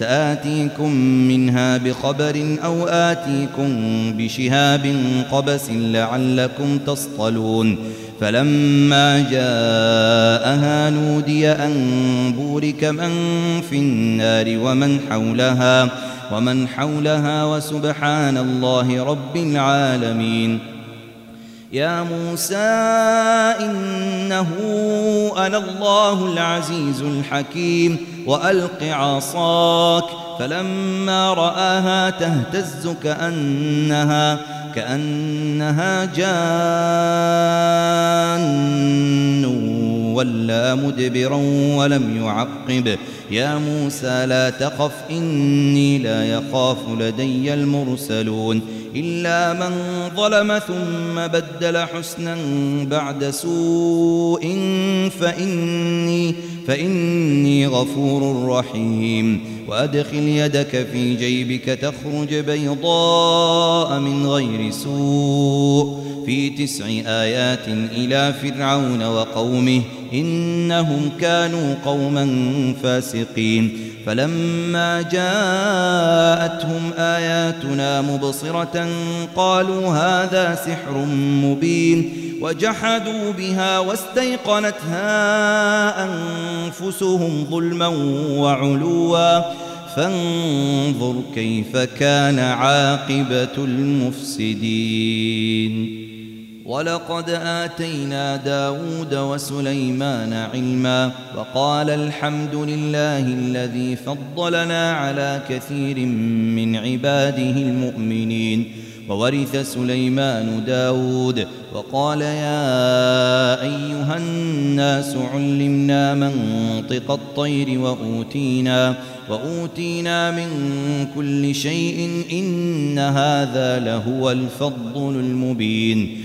سآتيكم منها بخبر أو آتيكم بشهاب قبس لعلكم تصطلون فلما جاءها نودي أن بورك من في النار ومن حولها ومن حولها وسبحان الله رب العالمين. يا موسى إنه أنا الله العزيز الحكيم. وألق عصاك فلما رآها تهتز كأنها كأنها جان ولا مدبرا ولم يعقب. يا موسى لا تخف إني لا يخاف لدي المرسلون. إلا من ظلم ثم بدل حسنا بعد سوء فإني فإني غفور رحيم. وأدخل يدك في جيبك تخرج بيضاء من غير سوء. في تسع آيات إلى فرعون وقومه إنهم كانوا قوما فاسقين. فلما جاءتهم آياتنا مبصرة قالوا هذا سحر مبين. وجحدوا بها واستيقنتها أنفسهم ظلما وعلوا. فانظر كيف كان عاقبة المفسدين. ولقد آتينا داود وسليمان علما وقال الحمد لله الذي فضلنا على كثير من عباده المؤمنين وورث سليمان داود وقال يا أيها الناس علمنا منطق الطير وأوتينا وأوتينا من كل شيء إن هذا لهو الفضل المبين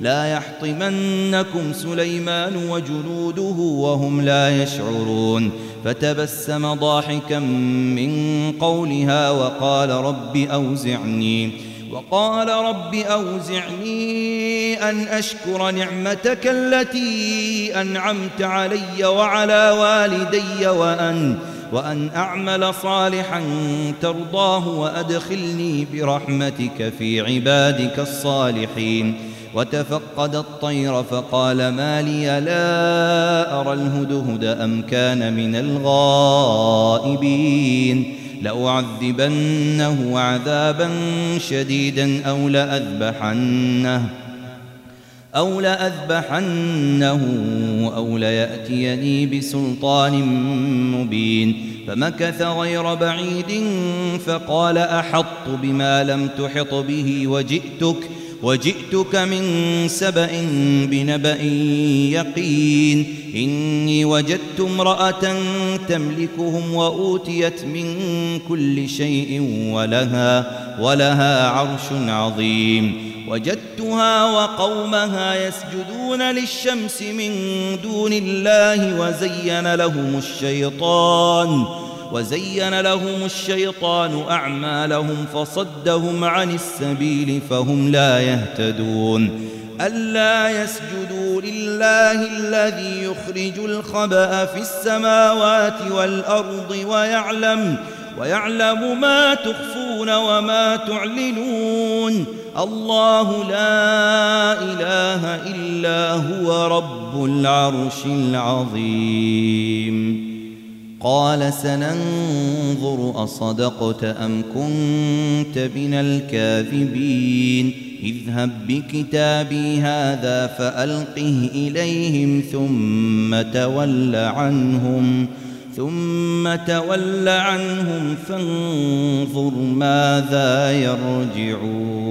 لا يحطمنكم سليمان وجنوده وهم لا يشعرون. فتبسم ضاحكا من قولها وقال رب أوزعني وقال رب أوزعني أن أشكر نعمتك التي أنعمت علي وعلى والدي وأن وأن أعمل صالحا ترضاه وأدخلني برحمتك في عبادك الصالحين. وتفقد الطير فقال ما لي لا أرى الهدهد أم كان من الغائبين لأعذبنه عذابا شديدا أو لأذبحنه أو لأذبحنه أو ليأتيني بسلطان مبين فمكث غير بعيد فقال أحط بما لم تحط به وجئتك وجئتك من سبأ بنبأ يقين. إني وجدت امرأة تملكهم وأوتيت من كل شيء ولها ولها عرش عظيم. وجدتها وقومها يسجدون للشمس من دون الله وزين لهم الشيطان. وزين لهم الشيطان أعمالهم فصدهم عن السبيل فهم لا يهتدون. ألا يسجدوا لله الذي يخرج الخبأ في السماوات والأرض ويعلم ويعلم ما تخفون وما تعلنون. الله لا إله إلا هو رب العرش العظيم. قال سننظر أصدقت أم كنت من الكاذبين. اذهب بكتابي هذا فألقه إليهم ثم تول عنهم ثم تول عنهم فانظر ماذا يرجعون.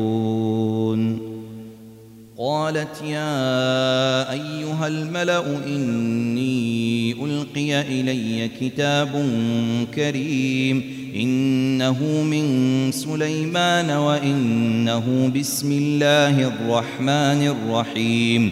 قالت يا أيها الملأ إني ألقي إلي كتاب كريم إنه من سليمان وإنه بسم الله الرحمن الرحيم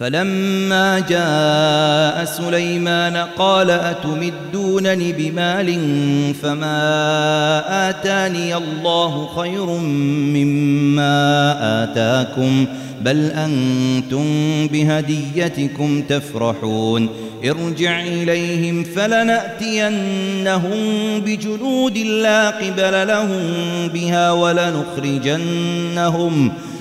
فلما جاء سليمان قال أتمدونني بمال فما آتاني الله خير مما آتاكم بل أنتم بهديتكم تفرحون ارجع إليهم فلنأتينهم بجنود لا قبل لهم بها ولنخرجنهم ۖ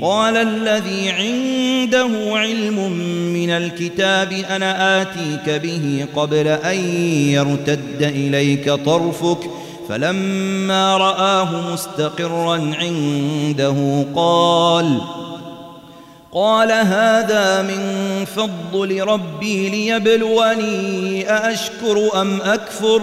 قال الذي عنده علم من الكتاب أنا آتيك به قبل أن يرتد إليك طرفك فلما رآه مستقرا عنده قال قال هذا من فضل ربي ليبلوني أأشكر أم أكفر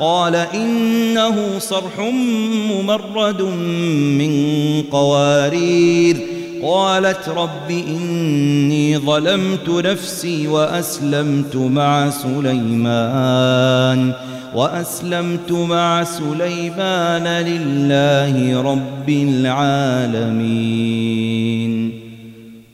قال إنه صرح ممرد من قوارير. قالت رب إني ظلمت نفسي وأسلمت مع سليمان. وأسلمت مع سليمان لله رب العالمين.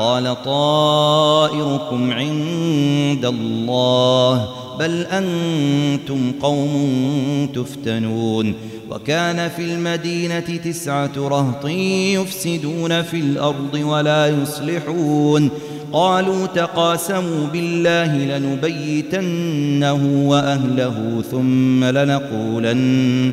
قال طائركم عند الله بل أنتم قوم تفتنون. وكان في المدينة تسعة رهط يفسدون في الأرض ولا يصلحون. قالوا تقاسموا بالله لنبيتنه وأهله ثم لنقولن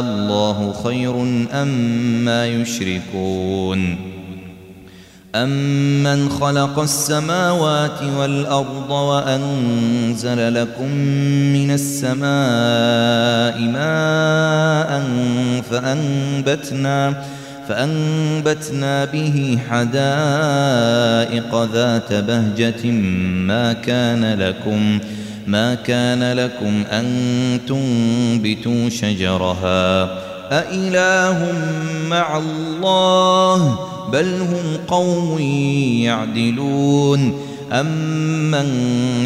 الله خير أما ما يشركون. أمن خلق السماوات والأرض وأنزل لكم من السماء ماء فأنبتنا فأنبتنا به حدائق ذات بهجة ما كان لكم ۖ ما كان لكم أن تنبتوا شجرها أإله مع الله بل هم قوم يعدلون أمن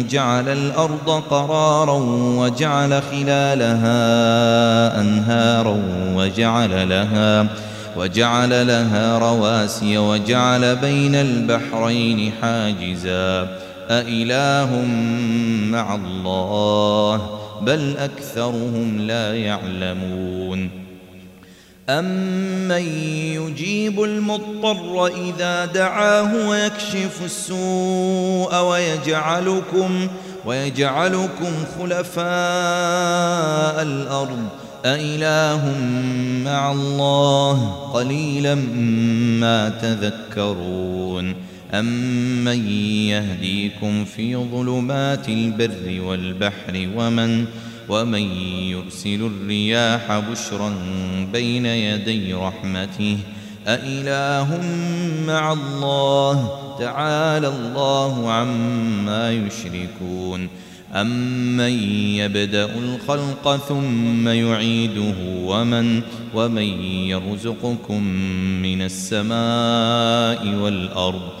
جعل الأرض قرارا وجعل خلالها أنهارا وجعل لها وجعل لها رواسي وجعل بين البحرين حاجزاً أإله مع الله بل أكثرهم لا يعلمون أمن يجيب المضطر إذا دعاه ويكشف السوء ويجعلكم ويجعلكم خلفاء الأرض أإله مع الله قليلا ما تذكرون أمن يهديكم في ظلمات البر والبحر ومن ومن يرسل الرياح بشرا بين يدي رحمته أإله مع الله تعالى الله عما يشركون أمن يبدأ الخلق ثم يعيده ومن ومن يرزقكم من السماء والأرض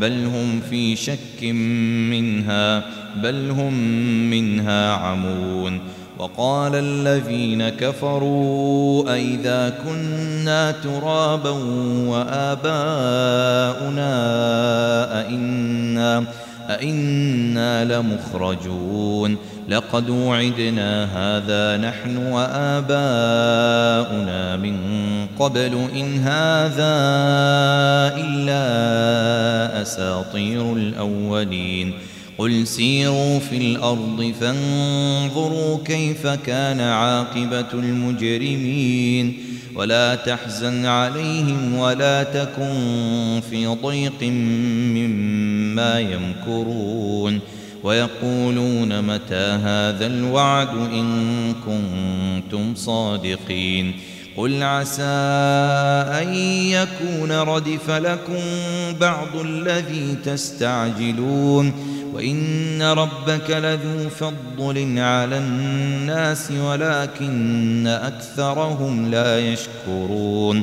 بل هم في شك منها بل هم منها عمون. وقال الذين كفروا أئذا كنا ترابا وآباؤنا أئنا أئنا لمخرجون. لقد وعدنا هذا نحن وآباؤنا من قبل إن هذا إلا أساطير الأولين. قل سيروا في الأرض فانظروا كيف كان عاقبة المجرمين. ولا تحزن عليهم ولا تكن في ضيق مما يمكرون. ويقولون متى هذا الوعد إن كنتم صادقين قل عسى أن يكون ردف لكم بعض الذي تستعجلون وإن ربك لذو فضل على الناس ولكن أكثرهم لا يشكرون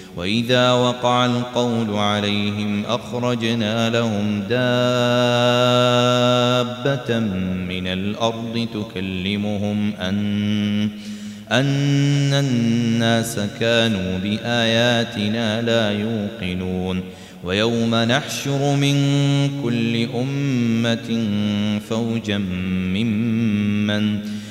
وإذا وقع القول عليهم أخرجنا لهم دابة من الأرض تكلمهم أن أن الناس كانوا بآياتنا لا يوقنون. ويوم نحشر من كل أمة فوجا ممن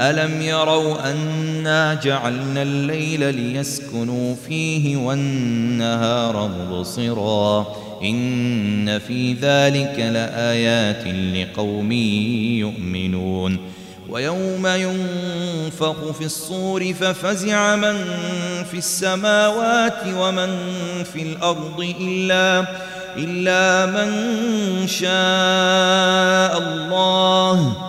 ألم يروا أنا جعلنا الليل ليسكنوا فيه والنهار مبصرا إن في ذلك لآيات لقوم يؤمنون ويوم ينفخ في الصور ففزع من في السماوات ومن في الأرض إلا إلا من شاء الله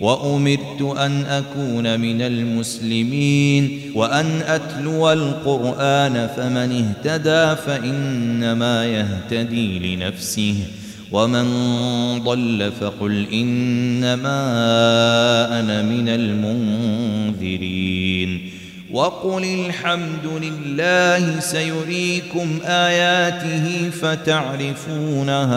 وأمرت أن أكون من المسلمين وأن أتلو القرآن فمن اهتدى فإنما يهتدي لنفسه ومن ضل فقل إنما أنا من المنذرين وقل الحمد لله سيريكم آياته فتعرفونها